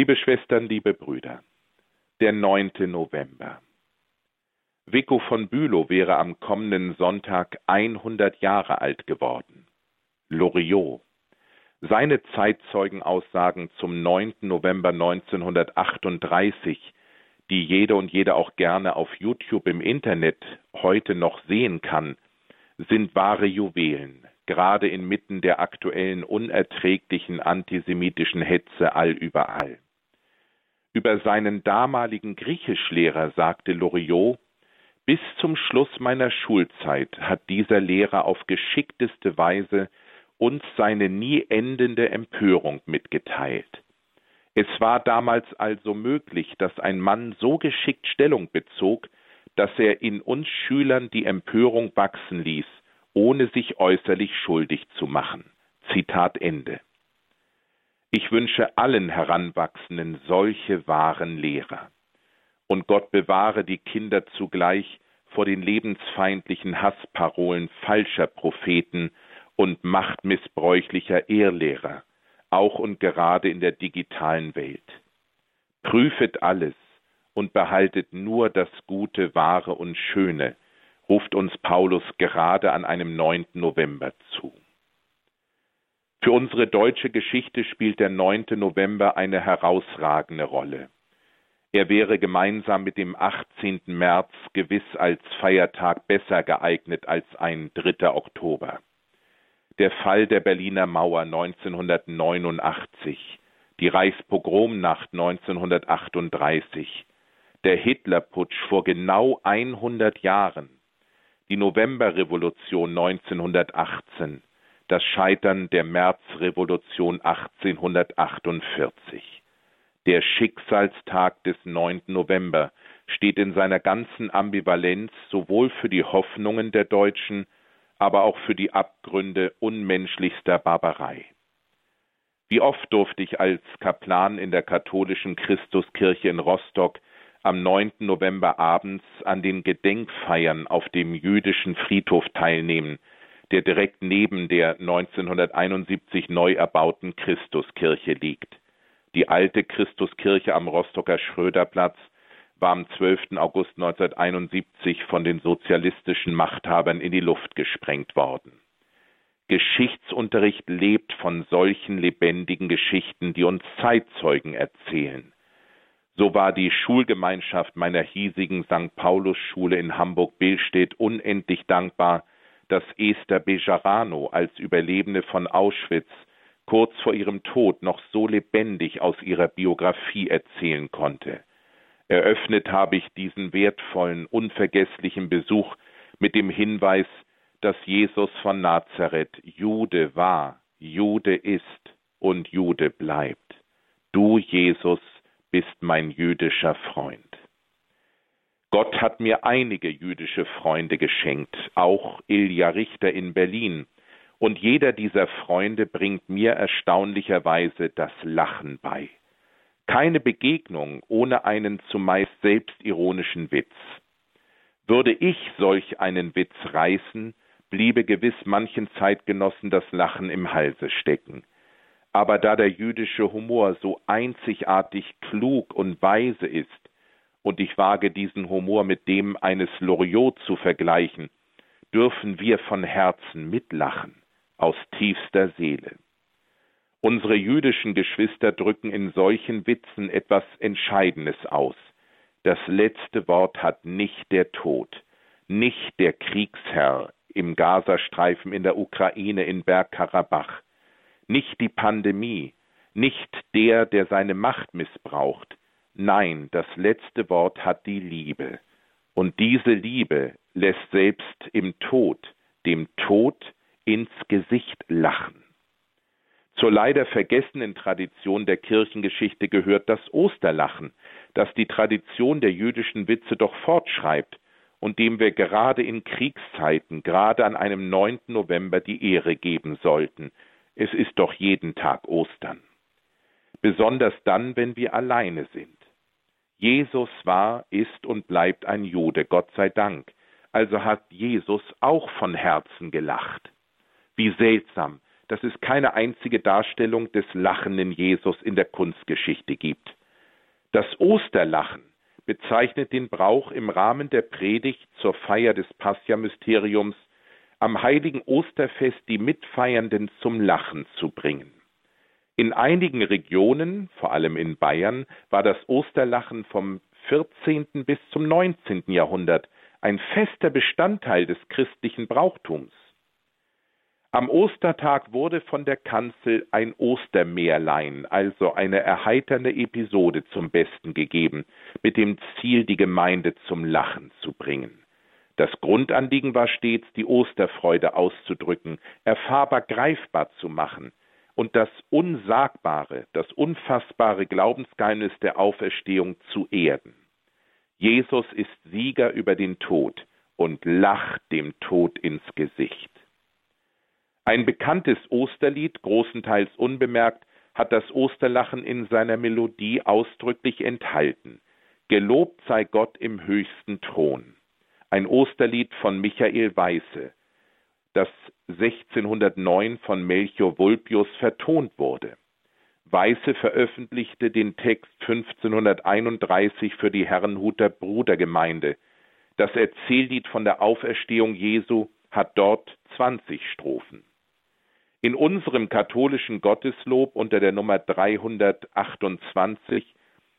Liebe Schwestern, liebe Brüder, der 9. November. Vico von Bülow wäre am kommenden Sonntag 100 Jahre alt geworden. Loriot. Seine Zeitzeugenaussagen zum 9. November 1938, die jede und jeder auch gerne auf YouTube im Internet heute noch sehen kann, sind wahre Juwelen, gerade inmitten der aktuellen unerträglichen antisemitischen Hetze allüberall. Über seinen damaligen Griechischlehrer sagte Loriot, bis zum Schluss meiner Schulzeit hat dieser Lehrer auf geschickteste Weise uns seine nie endende Empörung mitgeteilt. Es war damals also möglich, dass ein Mann so geschickt Stellung bezog, dass er in uns Schülern die Empörung wachsen ließ, ohne sich äußerlich schuldig zu machen. Zitat Ende. Ich wünsche allen Heranwachsenden solche wahren Lehrer. Und Gott bewahre die Kinder zugleich vor den lebensfeindlichen Hassparolen falscher Propheten und machtmissbräuchlicher Ehrlehrer, auch und gerade in der digitalen Welt. Prüfet alles und behaltet nur das Gute, Wahre und Schöne, ruft uns Paulus gerade an einem 9. November zu. Für unsere deutsche Geschichte spielt der 9. November eine herausragende Rolle. Er wäre gemeinsam mit dem 18. März gewiss als Feiertag besser geeignet als ein 3. Oktober. Der Fall der Berliner Mauer 1989, die Reichspogromnacht 1938, der Hitlerputsch vor genau 100 Jahren, die Novemberrevolution 1918, das Scheitern der Märzrevolution 1848. Der Schicksalstag des 9. November steht in seiner ganzen Ambivalenz sowohl für die Hoffnungen der Deutschen, aber auch für die Abgründe unmenschlichster Barbarei. Wie oft durfte ich als Kaplan in der katholischen Christuskirche in Rostock am 9. November abends an den Gedenkfeiern auf dem jüdischen Friedhof teilnehmen, der direkt neben der 1971 neu erbauten Christuskirche liegt. Die alte Christuskirche am Rostocker Schröderplatz war am 12. August 1971 von den sozialistischen Machthabern in die Luft gesprengt worden. Geschichtsunterricht lebt von solchen lebendigen Geschichten, die uns Zeitzeugen erzählen. So war die Schulgemeinschaft meiner hiesigen St. Paulus Schule in Hamburg-Billstedt unendlich dankbar, dass Esther Bejarano als Überlebende von Auschwitz kurz vor ihrem Tod noch so lebendig aus ihrer Biografie erzählen konnte. Eröffnet habe ich diesen wertvollen, unvergesslichen Besuch mit dem Hinweis, dass Jesus von Nazareth Jude war, Jude ist und Jude bleibt. Du, Jesus, bist mein jüdischer Freund. Gott hat mir einige jüdische Freunde geschenkt, auch Ilja Richter in Berlin, und jeder dieser Freunde bringt mir erstaunlicherweise das Lachen bei. Keine Begegnung ohne einen zumeist selbstironischen Witz. Würde ich solch einen Witz reißen, bliebe gewiss manchen Zeitgenossen das Lachen im Halse stecken. Aber da der jüdische Humor so einzigartig klug und weise ist, und ich wage diesen Humor mit dem eines Loriot zu vergleichen, dürfen wir von Herzen mitlachen, aus tiefster Seele. Unsere jüdischen Geschwister drücken in solchen Witzen etwas Entscheidendes aus. Das letzte Wort hat nicht der Tod, nicht der Kriegsherr im Gazastreifen, in der Ukraine, in Bergkarabach, nicht die Pandemie, nicht der, der seine Macht missbraucht, Nein, das letzte Wort hat die Liebe. Und diese Liebe lässt selbst im Tod, dem Tod ins Gesicht lachen. Zur leider vergessenen Tradition der Kirchengeschichte gehört das Osterlachen, das die Tradition der jüdischen Witze doch fortschreibt und dem wir gerade in Kriegszeiten, gerade an einem 9. November die Ehre geben sollten. Es ist doch jeden Tag Ostern. Besonders dann, wenn wir alleine sind. Jesus war, ist und bleibt ein Jude, Gott sei Dank. Also hat Jesus auch von Herzen gelacht. Wie seltsam, dass es keine einzige Darstellung des lachenden Jesus in der Kunstgeschichte gibt. Das Osterlachen bezeichnet den Brauch im Rahmen der Predigt zur Feier des Passia-Mysteriums am heiligen Osterfest die Mitfeiernden zum Lachen zu bringen. In einigen Regionen, vor allem in Bayern, war das Osterlachen vom 14. bis zum 19. Jahrhundert ein fester Bestandteil des christlichen Brauchtums. Am Ostertag wurde von der Kanzel ein Ostermärlein, also eine erheiternde Episode zum Besten gegeben, mit dem Ziel, die Gemeinde zum Lachen zu bringen. Das Grundanliegen war stets, die Osterfreude auszudrücken, erfahrbar greifbar zu machen und das Unsagbare, das unfassbare Glaubensgeheimnis der Auferstehung zu erden. Jesus ist Sieger über den Tod und lacht dem Tod ins Gesicht. Ein bekanntes Osterlied, großenteils unbemerkt, hat das Osterlachen in seiner Melodie ausdrücklich enthalten. Gelobt sei Gott im höchsten Thron ein Osterlied von Michael Weiße, das 1609 von Melchior Vulpius vertont wurde. Weiße veröffentlichte den Text 1531 für die Herrenhuter Brudergemeinde. Das Erzähllied von der Auferstehung Jesu hat dort 20 Strophen. In unserem katholischen Gotteslob unter der Nummer 328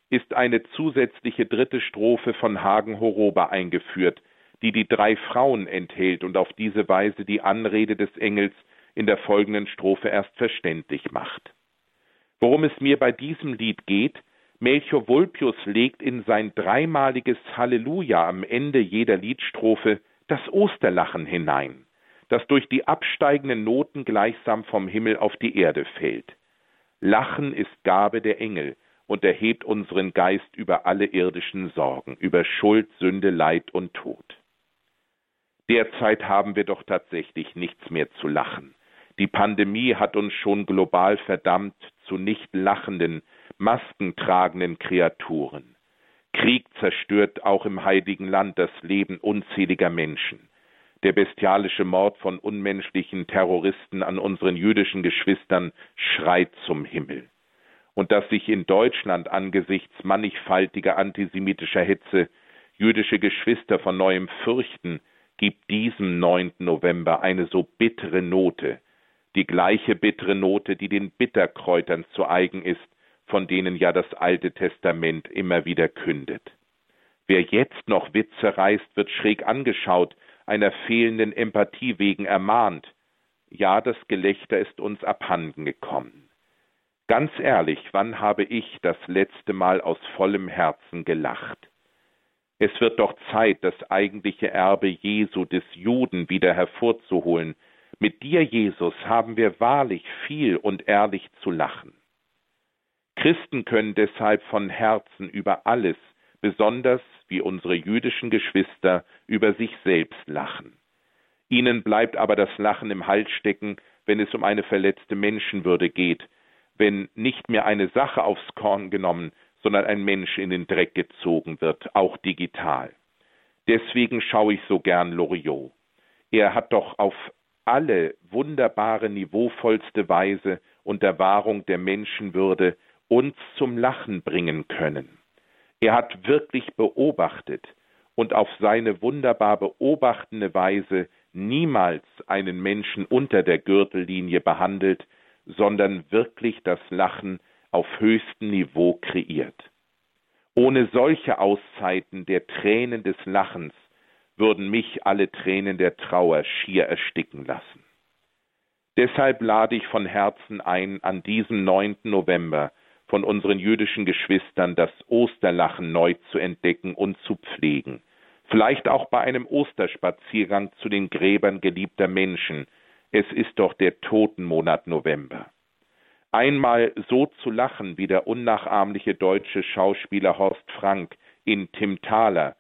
ist eine zusätzliche dritte Strophe von Hagen Horoba eingeführt, die die drei Frauen enthält und auf diese Weise die Anrede des Engels in der folgenden Strophe erst verständlich macht. Worum es mir bei diesem Lied geht, Melchior Vulpius legt in sein dreimaliges Halleluja am Ende jeder Liedstrophe das Osterlachen hinein, das durch die absteigenden Noten gleichsam vom Himmel auf die Erde fällt. Lachen ist Gabe der Engel und erhebt unseren Geist über alle irdischen Sorgen, über Schuld, Sünde, Leid und Tod. Derzeit haben wir doch tatsächlich nichts mehr zu lachen. Die Pandemie hat uns schon global verdammt zu nicht lachenden, maskentragenden Kreaturen. Krieg zerstört auch im heiligen Land das Leben unzähliger Menschen. Der bestialische Mord von unmenschlichen Terroristen an unseren jüdischen Geschwistern schreit zum Himmel. Und dass sich in Deutschland angesichts mannigfaltiger antisemitischer Hetze jüdische Geschwister von neuem fürchten, gibt diesem 9. November eine so bittere Note, die gleiche bittere Note, die den Bitterkräutern zu eigen ist, von denen ja das Alte Testament immer wieder kündet. Wer jetzt noch Witze reißt, wird schräg angeschaut, einer fehlenden Empathie wegen ermahnt. Ja, das Gelächter ist uns abhanden gekommen. Ganz ehrlich, wann habe ich das letzte Mal aus vollem Herzen gelacht? Es wird doch Zeit, das eigentliche Erbe Jesu des Juden wieder hervorzuholen. Mit dir, Jesus, haben wir wahrlich viel und ehrlich zu lachen. Christen können deshalb von Herzen über alles, besonders wie unsere jüdischen Geschwister, über sich selbst lachen. Ihnen bleibt aber das Lachen im Hals stecken, wenn es um eine verletzte Menschenwürde geht, wenn nicht mehr eine Sache aufs Korn genommen, sondern ein Mensch in den Dreck gezogen wird, auch digital. Deswegen schaue ich so gern Loriot. Er hat doch auf alle wunderbare, niveauvollste Weise unter Wahrung der Menschenwürde uns zum Lachen bringen können. Er hat wirklich beobachtet und auf seine wunderbar beobachtende Weise niemals einen Menschen unter der Gürtellinie behandelt, sondern wirklich das Lachen auf höchstem Niveau kreiert. Ohne solche Auszeiten der Tränen des Lachens würden mich alle Tränen der Trauer schier ersticken lassen. Deshalb lade ich von Herzen ein, an diesem 9. November von unseren jüdischen Geschwistern das Osterlachen neu zu entdecken und zu pflegen, vielleicht auch bei einem Osterspaziergang zu den Gräbern geliebter Menschen. Es ist doch der Totenmonat November einmal so zu lachen wie der unnachahmliche deutsche Schauspieler Horst Frank in Tim Thaler,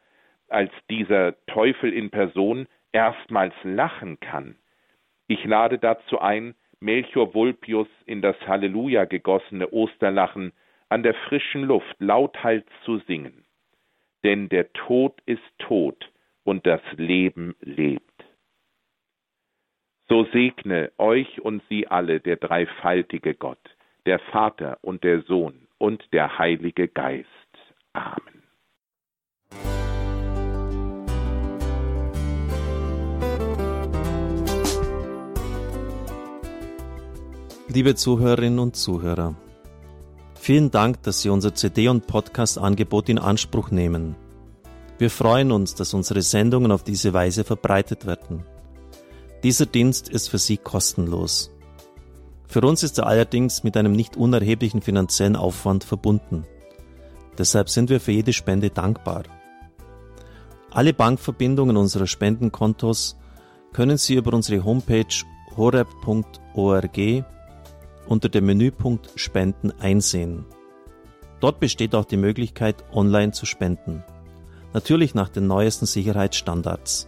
als dieser Teufel in Person erstmals lachen kann. Ich lade dazu ein, Melchior Vulpius in das Halleluja gegossene Osterlachen an der frischen Luft lauthals zu singen. Denn der Tod ist tot und das Leben lebt. So segne euch und sie alle der dreifaltige Gott, der Vater und der Sohn und der Heilige Geist. Amen. Liebe Zuhörerinnen und Zuhörer, vielen Dank, dass Sie unser CD- und Podcast-Angebot in Anspruch nehmen. Wir freuen uns, dass unsere Sendungen auf diese Weise verbreitet werden. Dieser Dienst ist für Sie kostenlos. Für uns ist er allerdings mit einem nicht unerheblichen finanziellen Aufwand verbunden. Deshalb sind wir für jede Spende dankbar. Alle Bankverbindungen unserer Spendenkontos können Sie über unsere Homepage horeb.org unter dem Menüpunkt Spenden einsehen. Dort besteht auch die Möglichkeit, online zu spenden. Natürlich nach den neuesten Sicherheitsstandards.